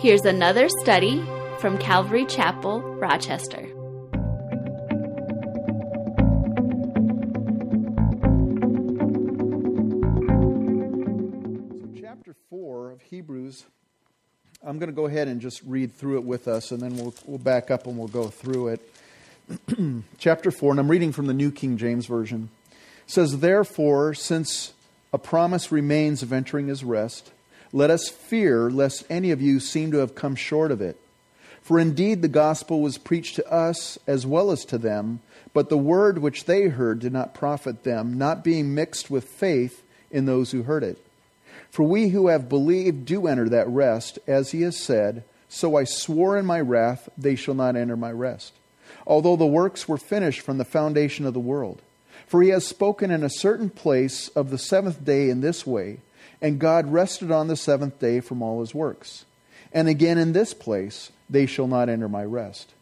Here's another study from Calvary Chapel, Rochester. So, chapter 4 of Hebrews, I'm going to go ahead and just read through it with us, and then we'll, we'll back up and we'll go through it. chapter 4, and I'm reading from the New King James Version. Says, Therefore, since a promise remains of entering his rest, let us fear lest any of you seem to have come short of it. For indeed the gospel was preached to us as well as to them, but the word which they heard did not profit them, not being mixed with faith in those who heard it. For we who have believed do enter that rest, as he has said, So I swore in my wrath, they shall not enter my rest, although the works were finished from the foundation of the world. For he has spoken in a certain place of the seventh day in this way, and God rested on the seventh day from all his works. And again in this place, they shall not enter my rest.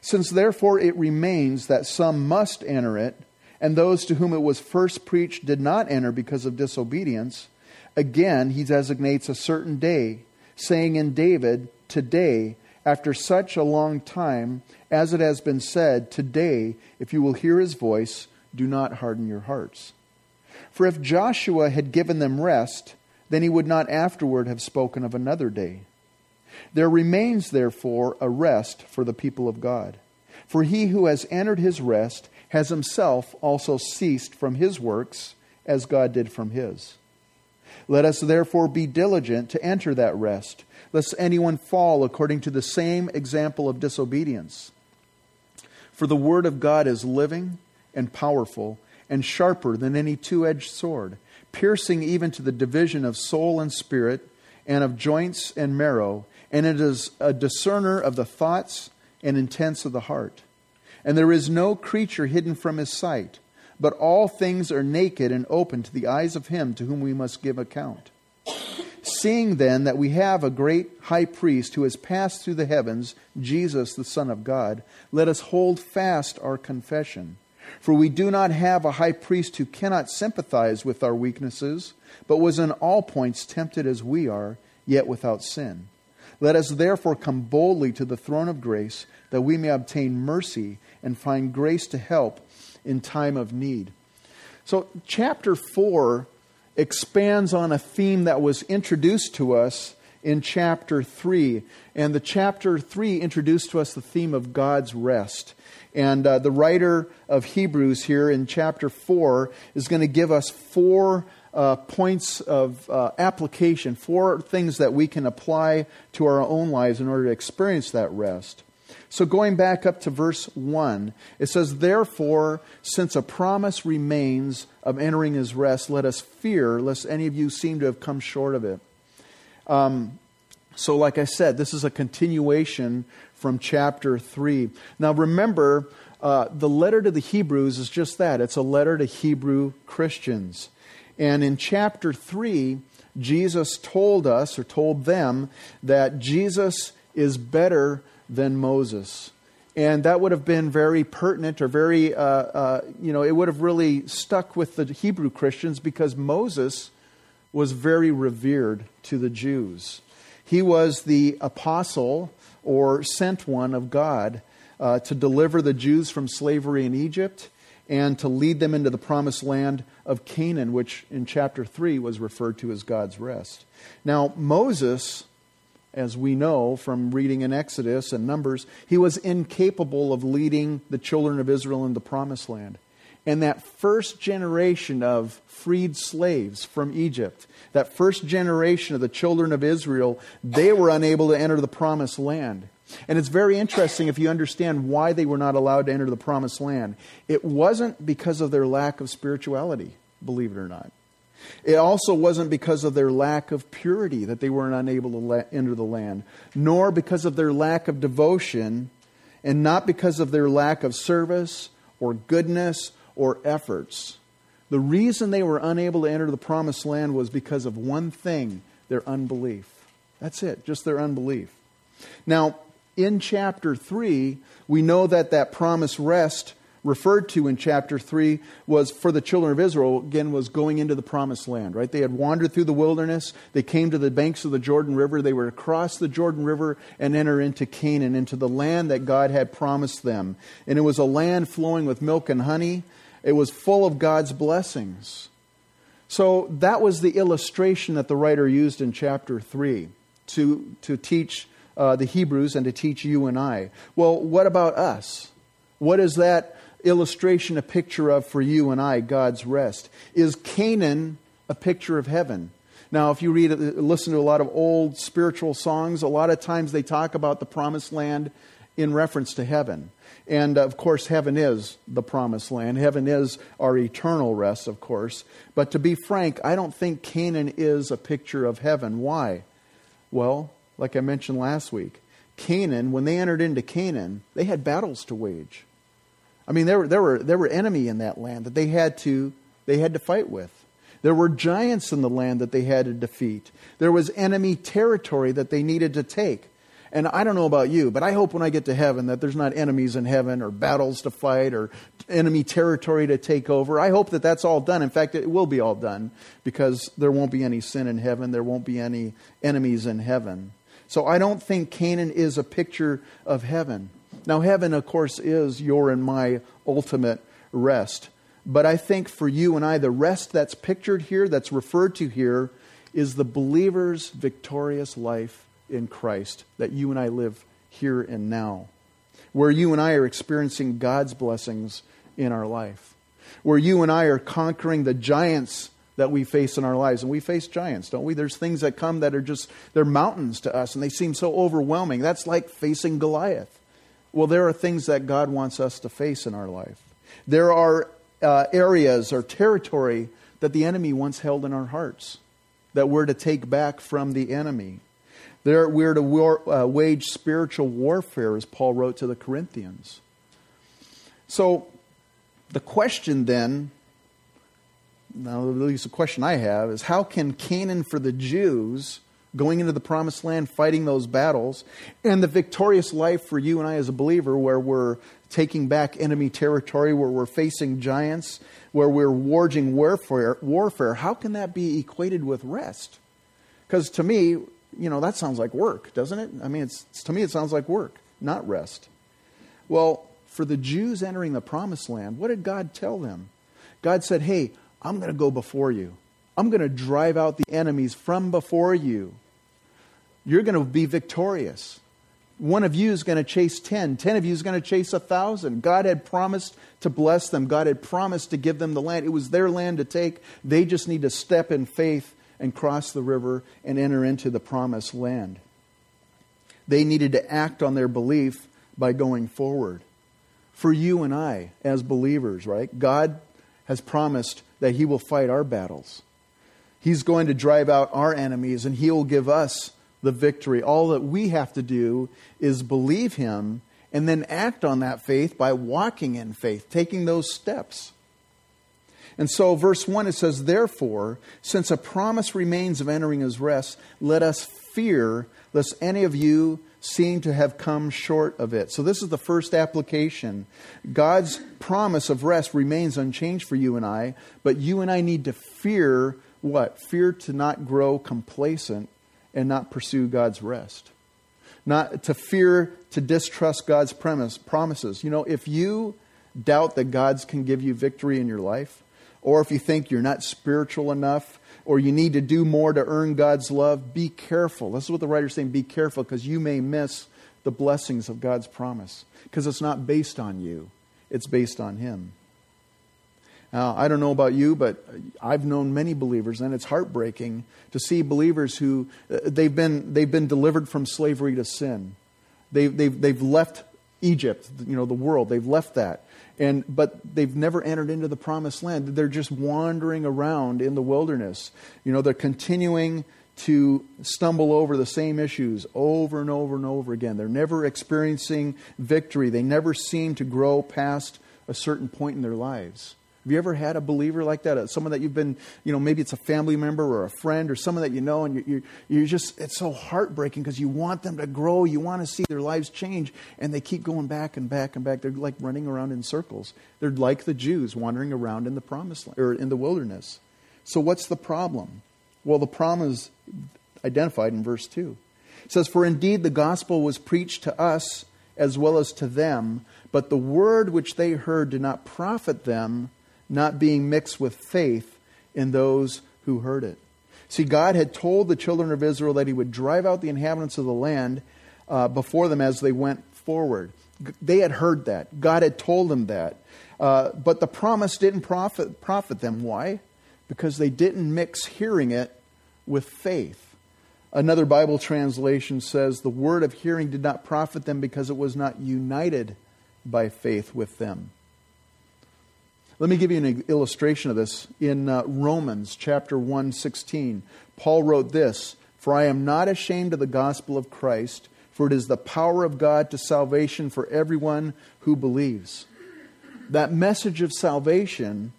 Since therefore it remains that some must enter it, and those to whom it was first preached did not enter because of disobedience, again he designates a certain day, saying in David, Today, after such a long time, as it has been said, Today, if you will hear his voice, do not harden your hearts. For if Joshua had given them rest, then he would not afterward have spoken of another day. There remains, therefore, a rest for the people of God. For he who has entered his rest has himself also ceased from his works, as God did from his. Let us therefore be diligent to enter that rest, lest anyone fall according to the same example of disobedience. For the word of God is living and powerful and sharper than any two edged sword, piercing even to the division of soul and spirit, and of joints and marrow, and it is a discerner of the thoughts and intents of the heart. And there is no creature hidden from his sight, but all things are naked and open to the eyes of him to whom we must give account. Seeing then that we have a great high priest who has passed through the heavens, Jesus, the Son of God, let us hold fast our confession. For we do not have a high priest who cannot sympathize with our weaknesses, but was in all points tempted as we are, yet without sin. Let us therefore come boldly to the throne of grace, that we may obtain mercy and find grace to help in time of need. So, chapter 4 expands on a theme that was introduced to us in chapter 3. And the chapter 3 introduced to us the theme of God's rest. And uh, the writer of Hebrews here in chapter 4 is going to give us four uh, points of uh, application, four things that we can apply to our own lives in order to experience that rest. So, going back up to verse 1, it says, Therefore, since a promise remains of entering his rest, let us fear lest any of you seem to have come short of it. Um, so, like I said, this is a continuation from chapter 3. Now, remember, uh, the letter to the Hebrews is just that it's a letter to Hebrew Christians. And in chapter 3, Jesus told us, or told them, that Jesus is better than Moses. And that would have been very pertinent or very, uh, uh, you know, it would have really stuck with the Hebrew Christians because Moses was very revered to the Jews. He was the apostle or sent one of God uh, to deliver the Jews from slavery in Egypt and to lead them into the promised land of Canaan, which in chapter 3 was referred to as God's rest. Now, Moses as we know from reading in Exodus and Numbers, he was incapable of leading the children of Israel in the promised land. And that first generation of freed slaves from Egypt, that first generation of the children of Israel, they were unable to enter the promised land. And it's very interesting if you understand why they were not allowed to enter the promised land. It wasn't because of their lack of spirituality, believe it or not. It also wasn't because of their lack of purity that they weren't unable to enter the land, nor because of their lack of devotion, and not because of their lack of service or goodness or efforts. The reason they were unable to enter the promised land was because of one thing their unbelief. That's it, just their unbelief. Now, in chapter 3, we know that that promised rest referred to in chapter 3 was for the children of Israel, again, was going into the promised land, right? They had wandered through the wilderness. They came to the banks of the Jordan River. They were to cross the Jordan River and enter into Canaan, into the land that God had promised them. And it was a land flowing with milk and honey. It was full of God's blessings. So that was the illustration that the writer used in chapter 3 to, to teach uh, the Hebrews and to teach you and I. Well, what about us? What is that illustration a picture of for you and I, God's rest? Is Canaan a picture of heaven? Now, if you read, listen to a lot of old spiritual songs, a lot of times they talk about the promised land in reference to heaven. And of course, heaven is the promised land. Heaven is our eternal rest, of course. But to be frank, I don't think Canaan is a picture of heaven. Why? Well, like I mentioned last week, Canaan, when they entered into Canaan, they had battles to wage. I mean, there were, there were, there were enemy in that land that they had to, they had to fight with. There were giants in the land that they had to defeat. There was enemy territory that they needed to take. And I don't know about you, but I hope when I get to heaven that there's not enemies in heaven or battles to fight or enemy territory to take over. I hope that that's all done. In fact, it will be all done because there won't be any sin in heaven. There won't be any enemies in heaven. So I don't think Canaan is a picture of heaven. Now, heaven, of course, is your and my ultimate rest. But I think for you and I, the rest that's pictured here, that's referred to here, is the believer's victorious life in Christ that you and I live here and now, where you and I are experiencing God's blessings in our life, where you and I are conquering the giants that we face in our lives. And we face giants, don't we? There's things that come that are just, they're mountains to us and they seem so overwhelming. That's like facing Goliath. Well, there are things that God wants us to face in our life. There are uh, areas or territory that the enemy once held in our hearts that we're to take back from the enemy. There, we're to war, uh, wage spiritual warfare, as Paul wrote to the Corinthians. So, the question then, now at least the question I have, is how can Canaan for the Jews going into the promised land, fighting those battles, and the victorious life for you and I as a believer, where we're taking back enemy territory, where we're facing giants, where we're waging warfare, warfare how can that be equated with rest? Because to me, you know, that sounds like work, doesn't it? I mean, it's, to me, it sounds like work, not rest. Well, for the Jews entering the promised land, what did God tell them? God said, Hey, I'm going to go before you. I'm going to drive out the enemies from before you. You're going to be victorious. One of you is going to chase 10. 10 of you is going to chase a 1,000. God had promised to bless them. God had promised to give them the land. It was their land to take. They just need to step in faith and cross the river and enter into the promised land. They needed to act on their belief by going forward. For you and I, as believers, right? God has promised that He will fight our battles. He's going to drive out our enemies and He will give us the victory. All that we have to do is believe Him and then act on that faith by walking in faith, taking those steps. And so, verse 1, it says, Therefore, since a promise remains of entering his rest, let us fear lest any of you seem to have come short of it. So, this is the first application. God's promise of rest remains unchanged for you and I, but you and I need to fear what? Fear to not grow complacent and not pursue God's rest. Not to fear to distrust God's premise, promises. You know, if you doubt that God's can give you victory in your life, or if you think you're not spiritual enough, or you need to do more to earn God's love, be careful. This is what the writer's saying be careful because you may miss the blessings of God's promise because it's not based on you, it's based on Him. Now, I don't know about you, but I've known many believers, and it's heartbreaking to see believers who uh, they've been, they've been delivered from slavery to sin. They've, they've, they've left Egypt, you know, the world, they've left that. And but they've never entered into the promised land. They're just wandering around in the wilderness. You know they're continuing to stumble over the same issues over and over and over again. They're never experiencing victory. They never seem to grow past a certain point in their lives Have you ever had a believer like that? Uh, someone that you've been, you know, maybe it's a family member or a friend or someone that you know, and you're, you're just, it's so heartbreaking because you want them to grow. You want to see their lives change, and they keep going back and back and back. They're like running around in circles. They're like the Jews wandering around in the promised land, or in the wilderness. So, what's the problem? Well, the problem is identified in verse 2. It says, For indeed the gospel was preached to us as well as to them, but the word which they heard did not profit them not being mixed with faith in those who heard it. See, God had told the children of Israel that He would drive out the inhabitants of the land uh, before them as they went forward. They had heard that. God had told them that. Uh, but the promise didn't profit, profit them. Why? Because they didn't mix hearing it with faith. Another Bible translation says, The word of hearing did not profit them because it was not united by faith with them. Let me give you an illustration of this. In uh, Romans chapter 1, 16, Paul wrote this For I am not ashamed of the gospel of Christ, for it is the power of God to salvation for everyone who believes. That message of salvation,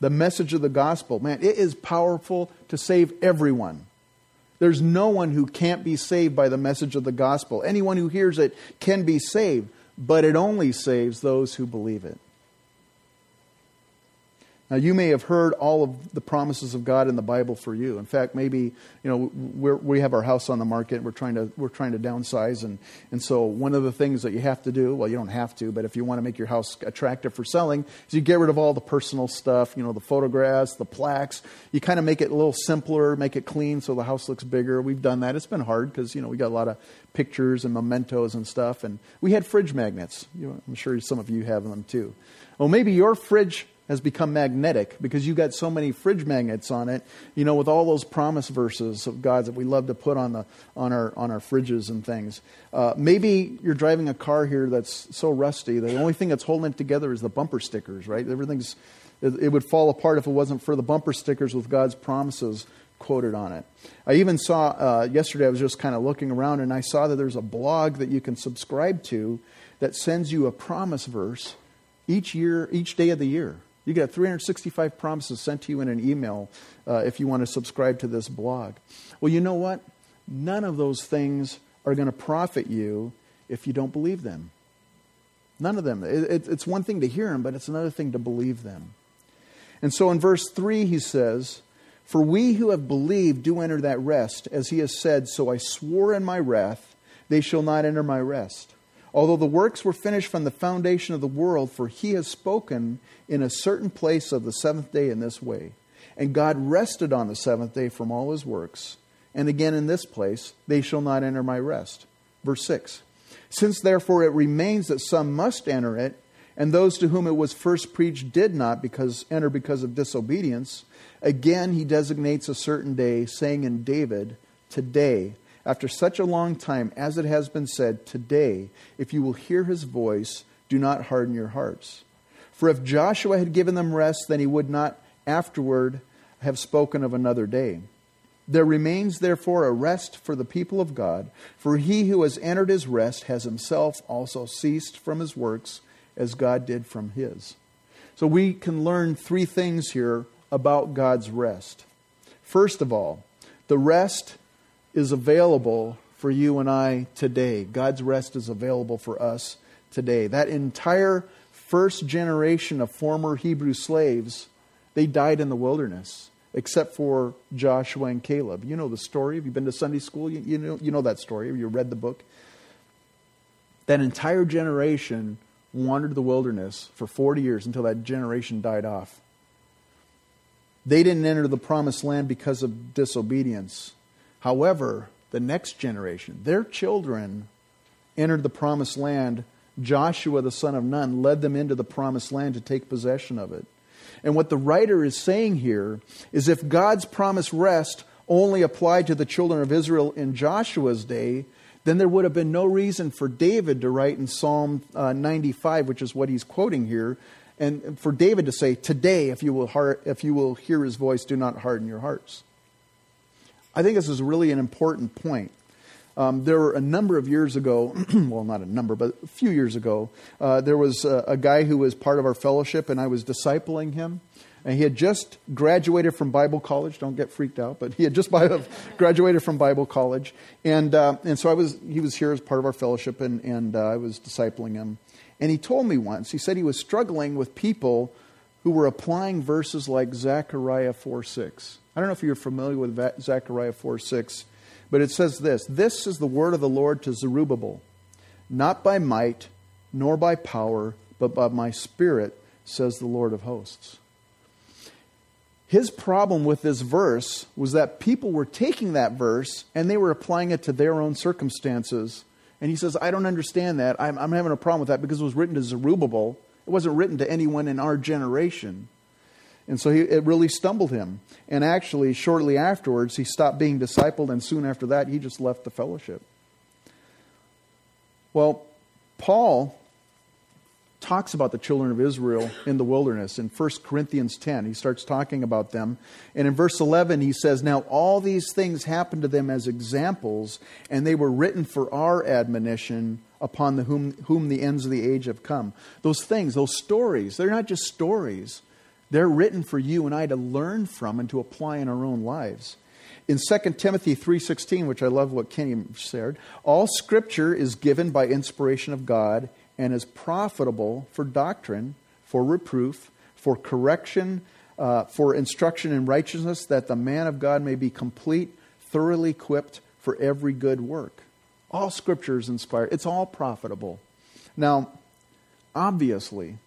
the message of the gospel, man, it is powerful to save everyone. There's no one who can't be saved by the message of the gospel. Anyone who hears it can be saved, but it only saves those who believe it. Now, you may have heard all of the promises of God in the Bible for you. In fact, maybe you know we have our house on the market. We're trying to we're trying to downsize, and and so one of the things that you have to do, well, you don't have to, but if you want to make your house attractive for selling, is you get rid of all the personal stuff. You know, the photographs, the plaques. You kind of make it a little simpler, make it clean, so the house looks bigger. We've done that. It's been hard because you know we got a lot of pictures and mementos and stuff, and we had fridge magnets. You know, I'm sure some of you have them too. Well, maybe your fridge has become magnetic because you've got so many fridge magnets on it, you know, with all those promise verses of God's that we love to put on the on our on our fridges and things. Uh, maybe you're driving a car here that's so rusty, the only thing that's holding it together is the bumper stickers, right? Everything's it, it would fall apart if it wasn't for the bumper stickers with God's promises quoted on it. I even saw uh, yesterday. I was just kind of looking around, and I saw that there's a blog that you can subscribe to that sends you a promise verse each year, each day of the year. You get 365 promises sent to you in an email uh, if you want to subscribe to this blog. Well, you know what? None of those things are going to profit you if you don't believe them. None of them. It, it, it's one thing to hear them, but it's another thing to believe them. And so in verse 3, he says, For we who have believed do enter that rest, as he has said, So I swore in my wrath, they shall not enter my rest. Although the works were finished from the foundation of the world, for he has spoken in a certain place of the seventh day in this way. And God rested on the seventh day from all his works. And again in this place, they shall not enter my rest. Verse 6 Since therefore it remains that some must enter it, and those to whom it was first preached did not because enter because of disobedience, again he designates a certain day, saying in David, Today after such a long time, as it has been said, today, if you will hear his voice, do not harden your hearts. For if Joshua had given them rest, then he would not afterward have spoken of another day. There remains therefore a rest for the people of God, for he who has entered his rest has himself also ceased from his works, as God did from his. So we can learn three things here about God's rest. First of all, the rest is available for you and I today. God's rest is available for us today. That entire first generation of former Hebrew slaves, they died in the wilderness, except for Joshua and Caleb. You know the story. Have you been to Sunday school? You, you, know, you know that story. You read the book. That entire generation wandered the wilderness for 40 years until that generation died off. They didn't enter the promised land because of disobedience. However, the next generation, their children, entered the promised land. Joshua, the son of Nun, led them into the promised land to take possession of it. And what the writer is saying here is if God's promised rest only applied to the children of Israel in Joshua's day, then there would have been no reason for David to write in Psalm uh, 95, which is what he's quoting here, and for David to say, Today, if you will, heart, if you will hear his voice, do not harden your hearts. I think this is really an important point. Um, there were a number of years ago, well, not a number, but a few years ago, uh, there was a, a, guy who was part of our fellowship, and I was discipling him. And he had just graduated from Bible college. Don't get freaked out, but he had just graduated from Bible college, and uh, and so I was. He was here as part of our fellowship, and and uh, I was discipling him. And he told me once. He said he was struggling with people who were applying verses like Zechariah four six. I don't know if you're familiar with Zechariah four six but it says this This is the word of the Lord to Zerubbabel, not by might, nor by power, but by my spirit, says the Lord of hosts. His problem with this verse was that people were taking that verse and they were applying it to their own circumstances. And he says, I don't understand that. I'm, I'm having a problem with that because it was written to Zerubbabel. It wasn't written to anyone in our generation. And so he, it really stumbled him. And actually, shortly afterwards, he stopped being discipled, and soon after that, he just left the fellowship. Well, Paul talks about the children of Israel in the wilderness in 1 Corinthians 10. He starts talking about them. And in verse 11, he says, Now all these things happened to them as examples, and they were written for our admonition upon the whom, whom the ends of the age have come. Those things, those stories, they're not just stories. They're written for you and I to learn from and to apply in our own lives. In 2 Timothy 3:16, which I love what Kenny shared, all scripture is given by inspiration of God and is profitable for doctrine, for reproof, for correction, uh, for instruction in righteousness, that the man of God may be complete, thoroughly equipped for every good work. All scripture is inspired. It's all profitable. Now, obviously,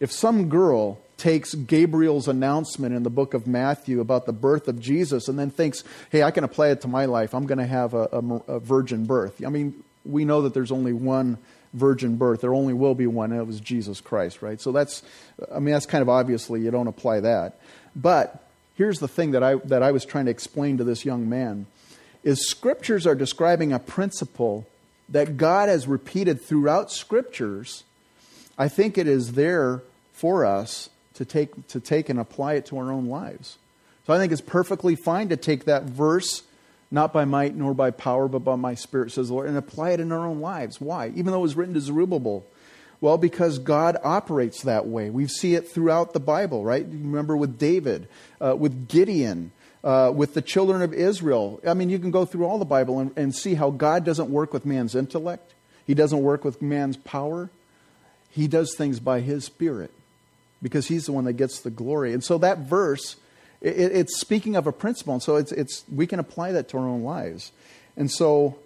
if some girl takes Gabriel's announcement in the book of Matthew about the birth of Jesus and then thinks, hey, I can apply it to my life. I'm going to have a, a, a, virgin birth. I mean, we know that there's only one virgin birth. There only will be one, and it was Jesus Christ, right? So that's, I mean, that's kind of obviously you don't apply that. But here's the thing that I, that I was trying to explain to this young man is scriptures are describing a principle that God has repeated throughout scriptures. I think it is there for us to take, to take and apply it to our own lives. So I think it's perfectly fine to take that verse, not by might nor by power, but by my spirit, says the Lord, and apply it in our own lives. Why? Even though it was written to Zerubbabel. Well, because God operates that way. We see it throughout the Bible, right? Remember with David, uh, with Gideon, uh, with the children of Israel. I mean, you can go through all the Bible and, and see how God doesn't work with man's intellect, He doesn't work with man's power. He does things by His Spirit because he's the one that gets the glory. And so that verse, it, it's speaking of a principle. And so it's, it's, we can apply that to our own lives. And so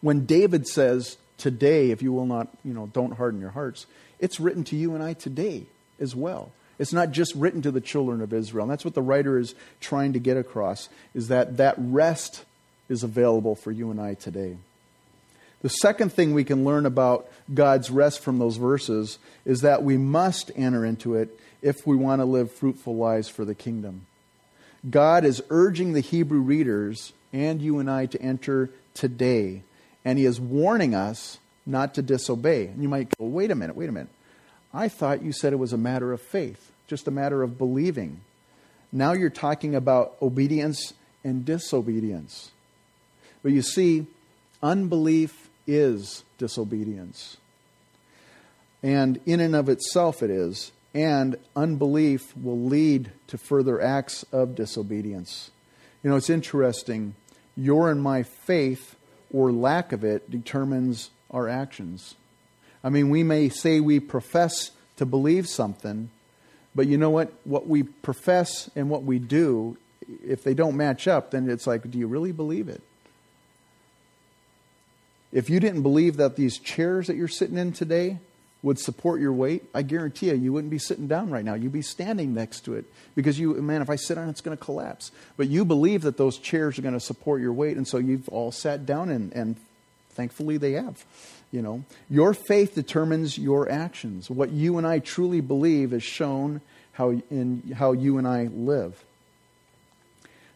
when David says, Today, if you will not, you know, don't harden your hearts, it's written to you and I today as well. It's not just written to the children of Israel. And that's what the writer is trying to get across, is that that rest is available for you and I today. The second thing we can learn about God's rest from those verses is that we must enter into it if we want to live fruitful lives for the kingdom. God is urging the Hebrew readers and you and I to enter today, and He is warning us not to disobey. And you might go, wait a minute, wait a minute. I thought you said it was a matter of faith, just a matter of believing. Now you're talking about obedience and disobedience. But you see, unbelief is disobedience. And in and of itself, it is. And unbelief will lead to further acts of disobedience. You know, it's interesting. Your and my faith or lack of it determines our actions. I mean, we may say we profess to believe something, but you know what? What we profess and what we do, if they don't match up, then it's like, do you really believe it? If you didn't believe that these chairs that you're sitting in today would support your weight, I guarantee you, you wouldn't be sitting down right now. You'd be standing next to it because you, man, if I sit on it, it's going to collapse. But you believe that those chairs are going to support your weight, and so you've all sat down, and, and thankfully they have. You know, your faith determines your actions. What you and I truly believe is shown how in how you and I live.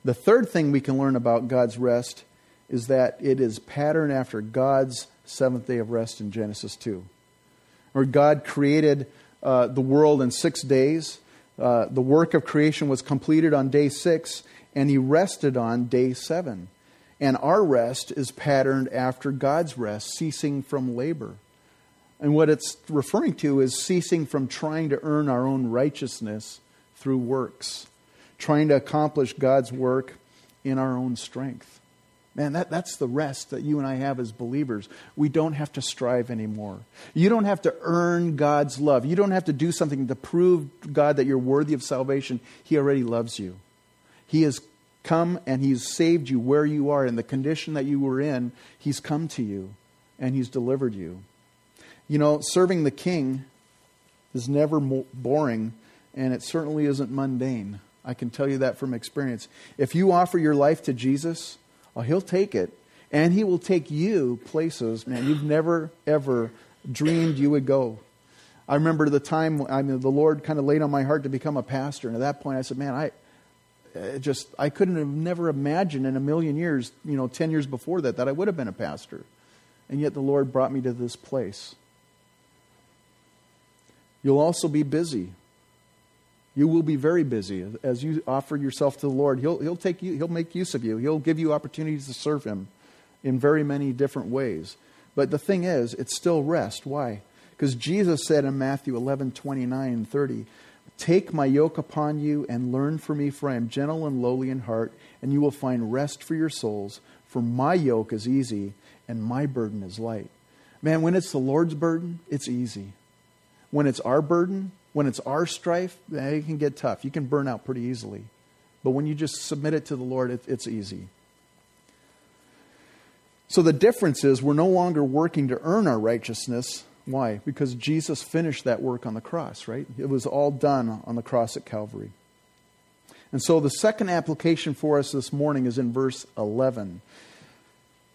The third thing we can learn about God's rest is that it is patterned after God's seventh day of rest in Genesis 2. Where God created uh, the world in six days. Uh, the work of creation was completed on day six, and he rested on day seven. And our rest is patterned after God's rest, ceasing from labor. And what it's referring to is ceasing from trying to earn our own righteousness through works, trying to accomplish God's work in our own strength. Man, that, that's the rest that you and I have as believers. We don't have to strive anymore. You don't have to earn God's love. You don't have to do something to prove God that you're worthy of salvation. He already loves you. He has come and He's saved you where you are in the condition that you were in. He's come to you and He's delivered you. You know, serving the King is never boring, and it certainly isn't mundane. I can tell you that from experience. If you offer your life to Jesus, well, He'll take it, and He will take you places, man, you've never, ever dreamed you would go. I remember the time I mean, the Lord kind of laid on my heart to become a pastor, and at that point I said, man, I eh, just I couldn't have never imagined in a million years, you know, 10 years before that, that I would have been a pastor. And yet the Lord brought me to this place. You'll also be busy. You will be very busy as you offer yourself to the Lord. He'll, he'll take you, he'll make use of you. He'll give you opportunities to serve him in very many different ways. But the thing is, it's still rest. Why? Because Jesus said in Matthew 11, 29 and 30, Take my yoke upon you and learn from me, for I am gentle and lowly in heart, and you will find rest for your souls. For my yoke is easy and my burden is light. Man, when it's the Lord's burden, it's easy. When it's our burden, when it's our strife, eh, it can get tough. You can burn out pretty easily. But when you just submit it to the Lord, it, it's easy. So the difference is we're no longer working to earn our righteousness. Why? Because Jesus finished that work on the cross, right? It was all done on the cross at Calvary. And so the second application for us this morning is in verse 11.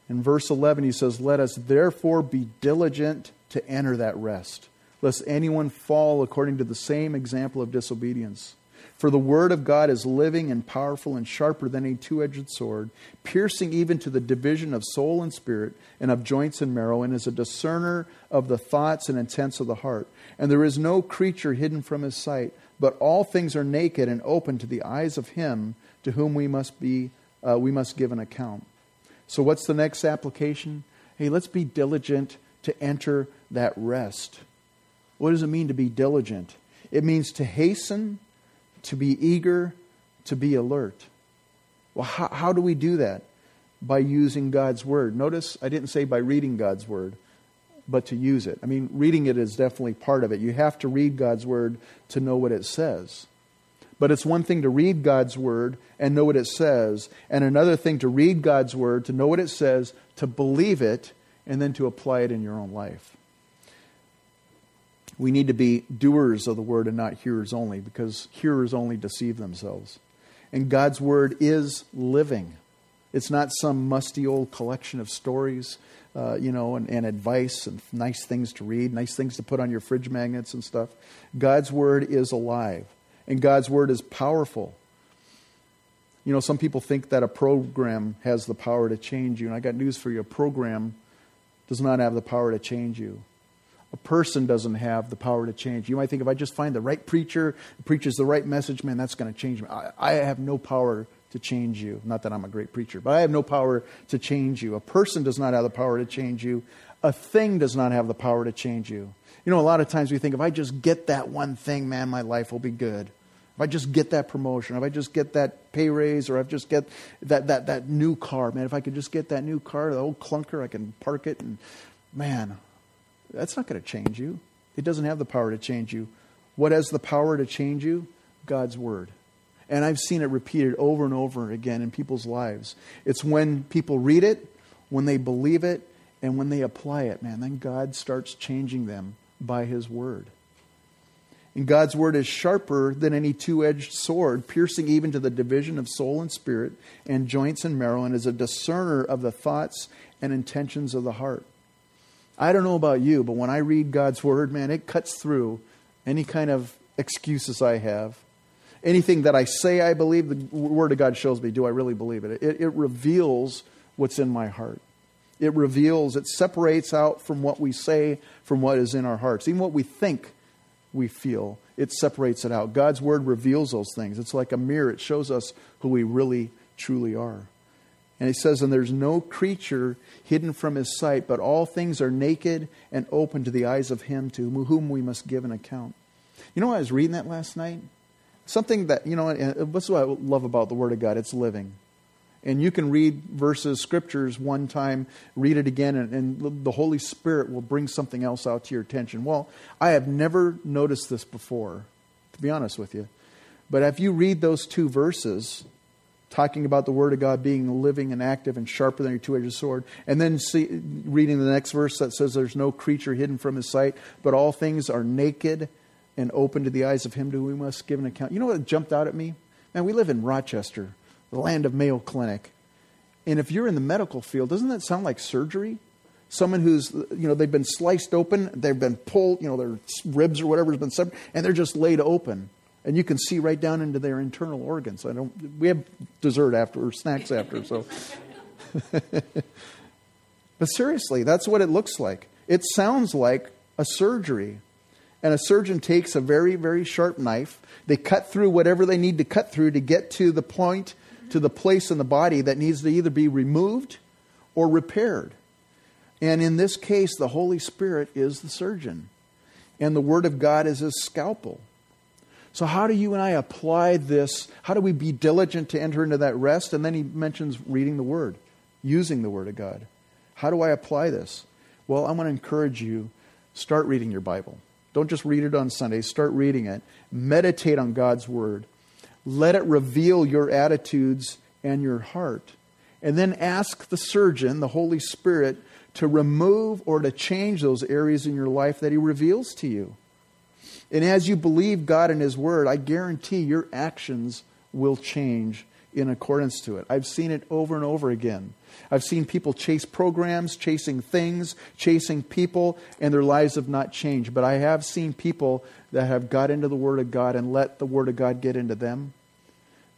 In verse 11, he says, Let us therefore be diligent to enter that rest lest anyone fall according to the same example of disobedience. For the word of God is living and powerful and sharper than a two edged sword, piercing even to the division of soul and spirit, and of joints and marrow, and is a discerner of the thoughts and intents of the heart. And there is no creature hidden from his sight, but all things are naked and open to the eyes of him to whom we must be uh, we must give an account. So what's the next application? Hey, let's be diligent to enter that rest. What does it mean to be diligent? It means to hasten, to be eager, to be alert. Well, how, how do we do that? By using God's Word. Notice I didn't say by reading God's Word, but to use it. I mean, reading it is definitely part of it. You have to read God's Word to know what it says. But it's one thing to read God's Word and know what it says, and another thing to read God's Word, to know what it says, to believe it, and then to apply it in your own life. We need to be doers of the word and not hearers only, because hearers only deceive themselves. And God's word is living. It's not some musty old collection of stories, uh, you know, and, and advice and nice things to read, nice things to put on your fridge magnets and stuff. God's word is alive, and God's word is powerful. You know, some people think that a program has the power to change you, and I got news for you. A program does not have the power to change you a person doesn't have the power to change. You might think if I just find the right preacher, preaches the right message, man, that's going to change me. I, I, have no power to change you. Not that I'm a great preacher, but I have no power to change you. A person does not have the power to change you. A thing does not have the power to change you. You know, a lot of times we think if I just get that one thing, man, my life will be good. If I just get that promotion, if I just get that pay raise, or if I just get that, that, that new car, man, if I could just get that new car, the old clunker, I can park it and, man, that's not going to change you. It doesn't have the power to change you. What has the power to change you? God's Word. And I've seen it repeated over and over again in people's lives. It's when people read it, when they believe it, and when they apply it, man, then God starts changing them by His Word. And God's Word is sharper than any two edged sword, piercing even to the division of soul and spirit, and joints and marrow, and is a discerner of the thoughts and intentions of the heart. I don't know about you, but when I read God's word, man, it cuts through any kind of excuses I have. Anything that I say I believe, the word of God shows me, do I really believe it? It, it reveals what's in my heart. It reveals, it separates out from what we say from what is in our hearts. Even what we think we feel, it separates it out. God's word reveals those things. It's like a mirror, it shows us who we really, truly are. And he says, And there's no creature hidden from his sight, but all things are naked and open to the eyes of him to whom we must give an account. You know, I was reading that last night. Something that, you know, what's what I love about the Word of God? It's living. And you can read verses, scriptures one time, read it again, and, and, the Holy Spirit will bring something else out to your attention. Well, I have never noticed this before, to be honest with you. But if you read those two verses, talking about the Word of God being living and active and sharper than your two edged sword, and then see, reading the next verse that says, There's no creature hidden from his sight, but all things are naked and open to the eyes of him to whom we must give an account. You know what jumped out at me? Man, we live in Rochester, the land of Mayo Clinic. And if you're in the medical field, doesn't that sound like surgery? Someone who's, you know, they've been sliced open, they've been pulled, you know, their ribs or whatever has been severed, and they're just laid open. And you can see right down into their internal organs. I don't, we have dessert after or snacks after, so. but seriously, that's what it looks like. It sounds like a surgery and a surgeon takes a very, very sharp knife. They cut through whatever they need to cut through to get to the point, to the place in the body that needs to either be removed or repaired. And in this case, the Holy Spirit is the surgeon, and the Word of God is his scalpel. So, how do you and I apply this? How do we be diligent to enter into that rest? And then he mentions reading the Word, using the Word of God. How do I apply this? Well, I'm going to encourage you start reading your Bible. Don't just read it on Sundays, start reading it. Meditate on God's Word. Let it reveal your attitudes and your heart. And then ask the surgeon, the Holy Spirit, to remove or to change those areas in your life that He reveals to you. And as you believe God and His Word, I guarantee your actions will change in accordance to it. I've seen it over and over again. I've seen people chase programs, chasing things, chasing people, and their lives have not changed. But I have seen people that have got into the Word of God and let the Word of God get into them,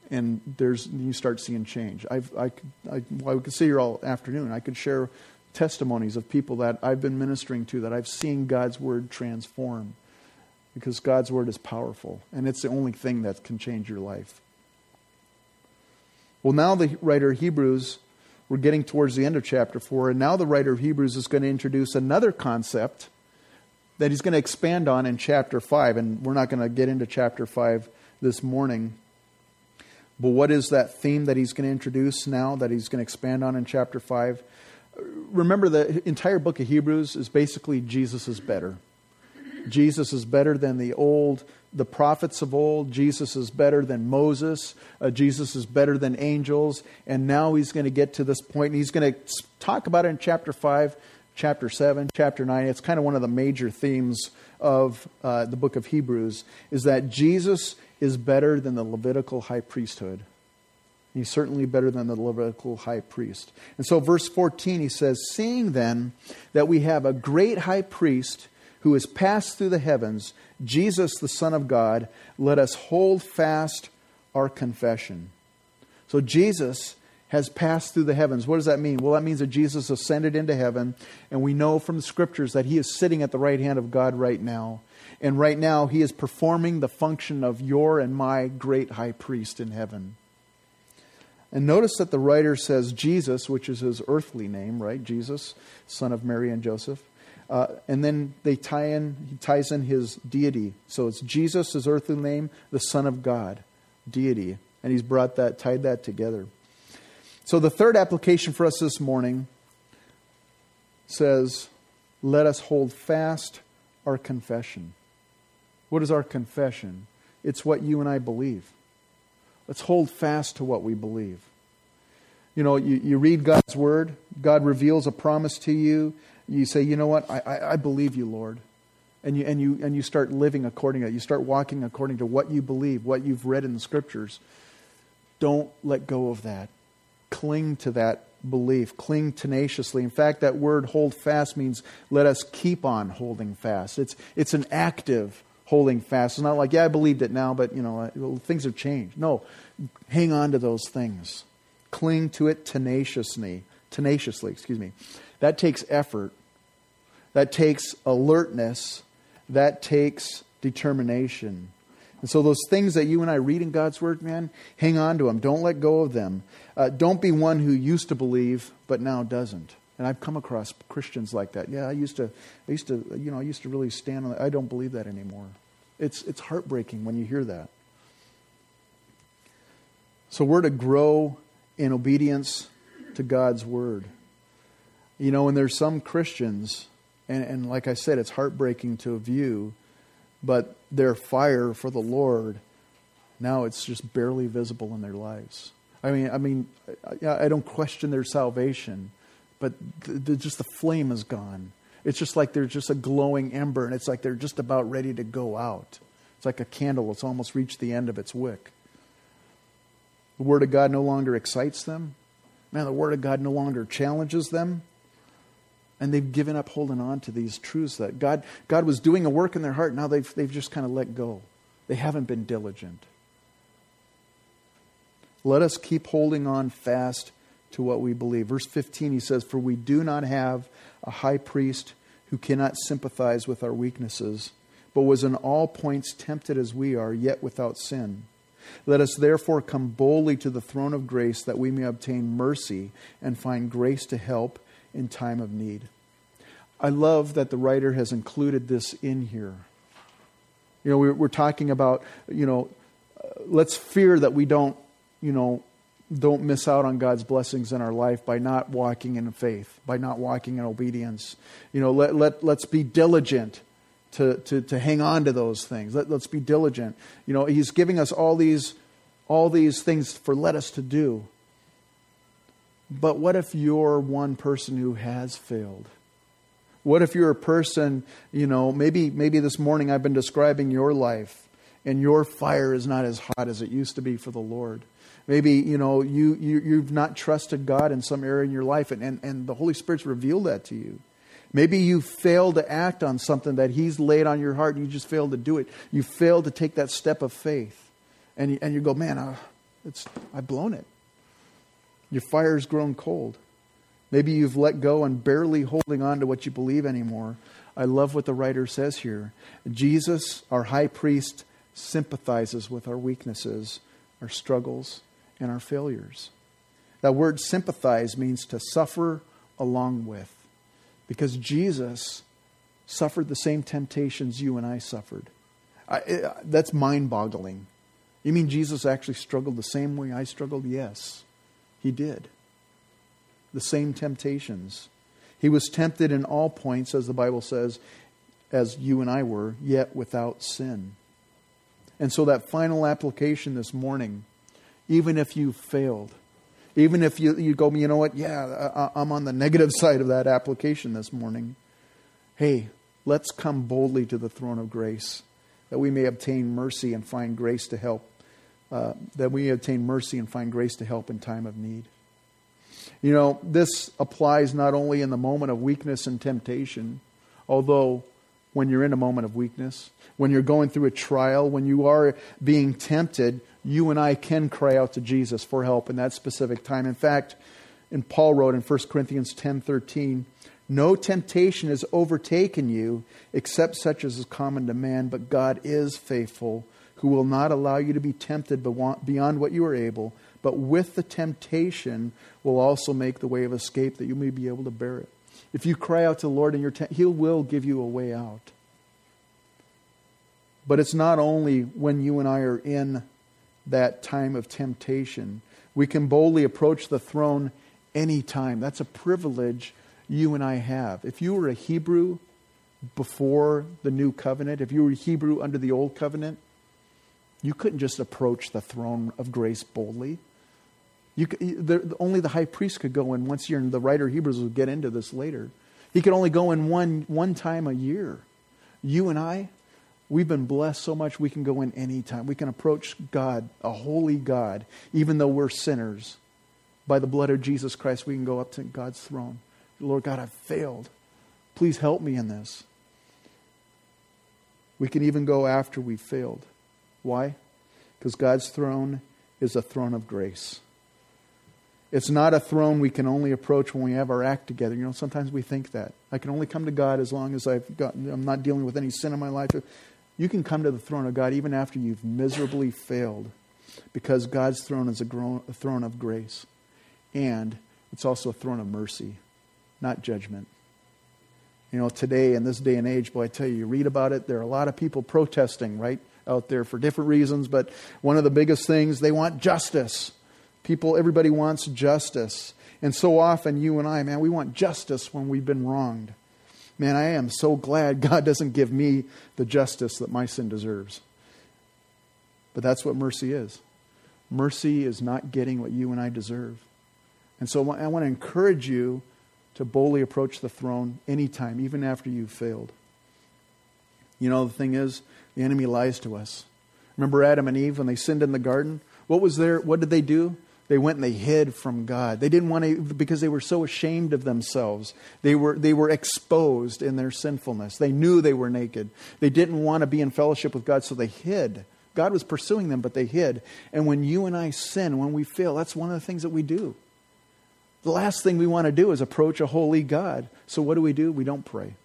and there's you start seeing change. I've, I, I, I could sit here all afternoon. I could share testimonies of people that I've been ministering to that I've seen God's Word transform because God's Word is powerful, and it's the only thing that can change your life. Well, now the writer of Hebrews we're getting towards the end of chapter 4, and now the writer of Hebrews is going to introduce another concept that he's going to expand on in chapter 5, and we're not going to get into chapter 5 this morning. But what is that theme that he's going to introduce now that he's going to expand on in chapter 5? Remember, the entire book of Hebrews is basically Jesus is better. Jesus is better than the old the prophets of old. Jesus is better than Moses. Uh, Jesus is better than angels. And now he's going to get to this point, and he's going to talk about it in chapter 5, chapter 7, chapter 9. It's kind of one of the major themes of uh, the book of Hebrews, is that Jesus is better than the Levitical high priesthood. He's certainly better than the Levitical high priest. And so, verse 14, he says, Seeing then that we have a great high priest who has passed through the heavens, Jesus, the Son of God, let us hold fast our confession. So Jesus has passed through the heavens. What does that mean? Well, that means that Jesus ascended into heaven, and we know from the scriptures that he is sitting at the right hand of God right now. And right now, he is performing the function of your and my great high priest in heaven. And notice that the writer says Jesus, which is his earthly name, right? Jesus, son of Mary and Joseph. Uh, and then they tie in, he ties in his deity. So it's Jesus, his earthly name, the Son of God, deity. And he's brought that, tied that together. So the third application for us this morning says, let us hold fast our confession. What is our confession? It's what you and I believe. Let's hold fast to what we believe. You know, you, you read God's word, God reveals a promise to you, you say, you know what, I, I, I believe you, Lord. And you, and, you, and you start living according to. You start walking according to what you believe, what you've read in the scriptures. Don't let go of that. Cling to that belief. Cling tenaciously. In fact, that word hold fast means let us keep on holding fast. It's, it's an active holding fast. It's not like, yeah, I believed it now, but, you know, things have changed. No, hang on to those things. Cling to it tenaciously. Tenaciously, excuse me. That takes effort, that takes alertness, that takes determination. And so, those things that you and I read in God's Word, man, hang on to them. Don't let go of them. Uh, don't be one who used to believe but now doesn't. And I've come across Christians like that. Yeah, I used to, I used to, you know, I used to really stand on that. I don't believe that anymore. It's, it's heartbreaking when you hear that. So we're to grow in obedience to God's Word. You know, and there's some Christians, and, and like I said, it's heartbreaking to view but their fire for the Lord now it's just barely visible in their lives. I mean, I mean, I, don't question their salvation, but the, the, just the flame is gone. It's just like they're just a glowing ember, and it's like they're just about ready to go out. It's like a candle; it's almost reached the end of its wick. The Word of God no longer excites them. Man, the Word of God no longer challenges them and they've given up holding on to these truths that God, God was doing a work in their heart. Now they've, they've just kind of let go. They haven't been diligent. Let us keep holding on fast to what we believe. Verse 15, he says, For we do not have a high priest who cannot sympathize with our weaknesses, but was in all points tempted as we are, yet without sin. Let us therefore come boldly to the throne of grace that we may obtain mercy and find grace to help in time of need. I love that the writer has included this in here. You know, we're, we're talking about, you know, uh, let's fear that we don't, you know, don't miss out on God's blessings in our life by not walking in faith, by not walking in obedience. You know, let, let, let's be diligent to, to, to hang on to those things. Let, let's be diligent. You know, he's giving us all these, all these things for let us to do. But what if you're one person who has failed? What if you're a person, you know, maybe maybe this morning I've been describing your life and your fire is not as hot as it used to be for the Lord. Maybe, you know, you, you you've not trusted God in some area in your life and, and, and the Holy Spirit's revealed that to you. Maybe you failed to act on something that He's laid on your heart and you just failed to do it. You failed to take that step of faith. And you, and you go, man, uh, it's, I've blown it. Your fire's grown cold. Maybe you've let go and barely holding on to what you believe anymore. I love what the writer says here. Jesus, our high priest, sympathizes with our weaknesses, our struggles, and our failures. That word sympathize means to suffer along with. Because Jesus suffered the same temptations you and I suffered. I, that's mind boggling. You mean Jesus actually struggled the same way I struggled? Yes. He did. The same temptations. He was tempted in all points, as the Bible says, as you and I were, yet without sin. And so, that final application this morning, even if you failed, even if you, you go, you know what, yeah, I, I'm on the negative side of that application this morning, hey, let's come boldly to the throne of grace that we may obtain mercy and find grace to help uh, that we obtain mercy and find grace to help in time of need. You know, this applies not only in the moment of weakness and temptation, although when you're in a moment of weakness, when you're going through a trial, when you are being tempted, you and I can cry out to Jesus for help in that specific time. In fact, and Paul wrote in 1 Corinthians 10:13, "No temptation has overtaken you except such as is common to man, but God is faithful, who will not allow you to be tempted beyond what you are able, but with the temptation will also make the way of escape that you may be able to bear it. If you cry out to the Lord in your te- He will give you a way out. But it's not only when you and I are in that time of temptation. We can boldly approach the throne anytime. That's a privilege you and I have. If you were a Hebrew before the new covenant, if you were a Hebrew under the old covenant, you couldn't just approach the throne of grace boldly. You, only the high priest could go in. Once you're in the writer Hebrews will get into this later. He could only go in one, one time a year. You and I, we've been blessed so much we can go in any time. We can approach God, a holy God, even though we're sinners. By the blood of Jesus Christ, we can go up to God's throne. Lord God, I've failed. Please help me in this. We can even go after we've failed. Why? Because God's throne is a throne of grace. It's not a throne we can only approach when we have our act together. You know, sometimes we think that. I can only come to God as long as I've got, I'm not dealing with any sin in my life. You can come to the throne of God even after you've miserably failed because God's throne is a, throne of grace. And it's also a throne of mercy, not judgment. You know, today, in this day and age, boy, I tell you, you read about it, there are a lot of people protesting, right, out there for different reasons, but one of the biggest things, they want justice. People, everybody wants justice. And so often, you and I, man, we want justice when we've been wronged. Man, I am so glad God doesn't give me the justice that my sin deserves. But that's what mercy is. Mercy is not getting what you and I deserve. And so I want to encourage you to boldly approach the throne anytime, even after you've failed. You know, the thing is, the enemy lies to us. Remember Adam and Eve when they sinned in the garden? What was there? What did they do? They went and they hid from God. They didn't want to because they were so ashamed of themselves. They were they were exposed in their sinfulness. They knew they were naked. They didn't want to be in fellowship with God, so they hid. God was pursuing them, but they hid. And when you and I sin, when we fail, that's one of the things that we do. The last thing we want to do is approach a holy God. So what do we do? We don't pray.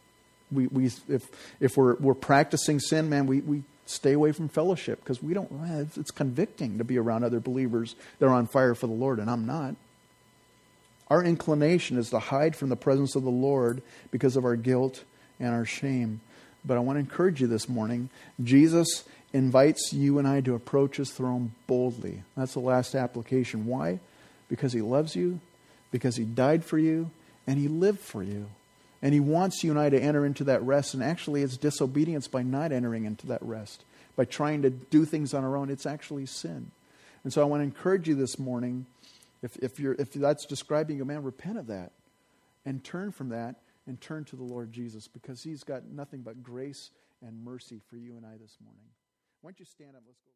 We, we, if, if we're, we're practicing sin, man, we, we stay away from fellowship because we don't, eh, man, it's convicting to be around other believers that are on fire for the Lord, and I'm not. Our inclination is to hide from the presence of the Lord because of our guilt and our shame. But I want to encourage you this morning. Jesus invites you and I to approach his throne boldly. That's the last application. Why? Because he loves you, because he died for you, and he lived for you. And he wants you and I to enter into that rest. And actually, it's disobedience by not entering into that rest. By trying to do things on our own, it's actually sin. And so I want to encourage you this morning, if, if, you're, if that's describing you, man, repent of that and turn from that and turn to the Lord Jesus because he's got nothing but grace and mercy for you and I this morning. Why don't you stand up? Let's go.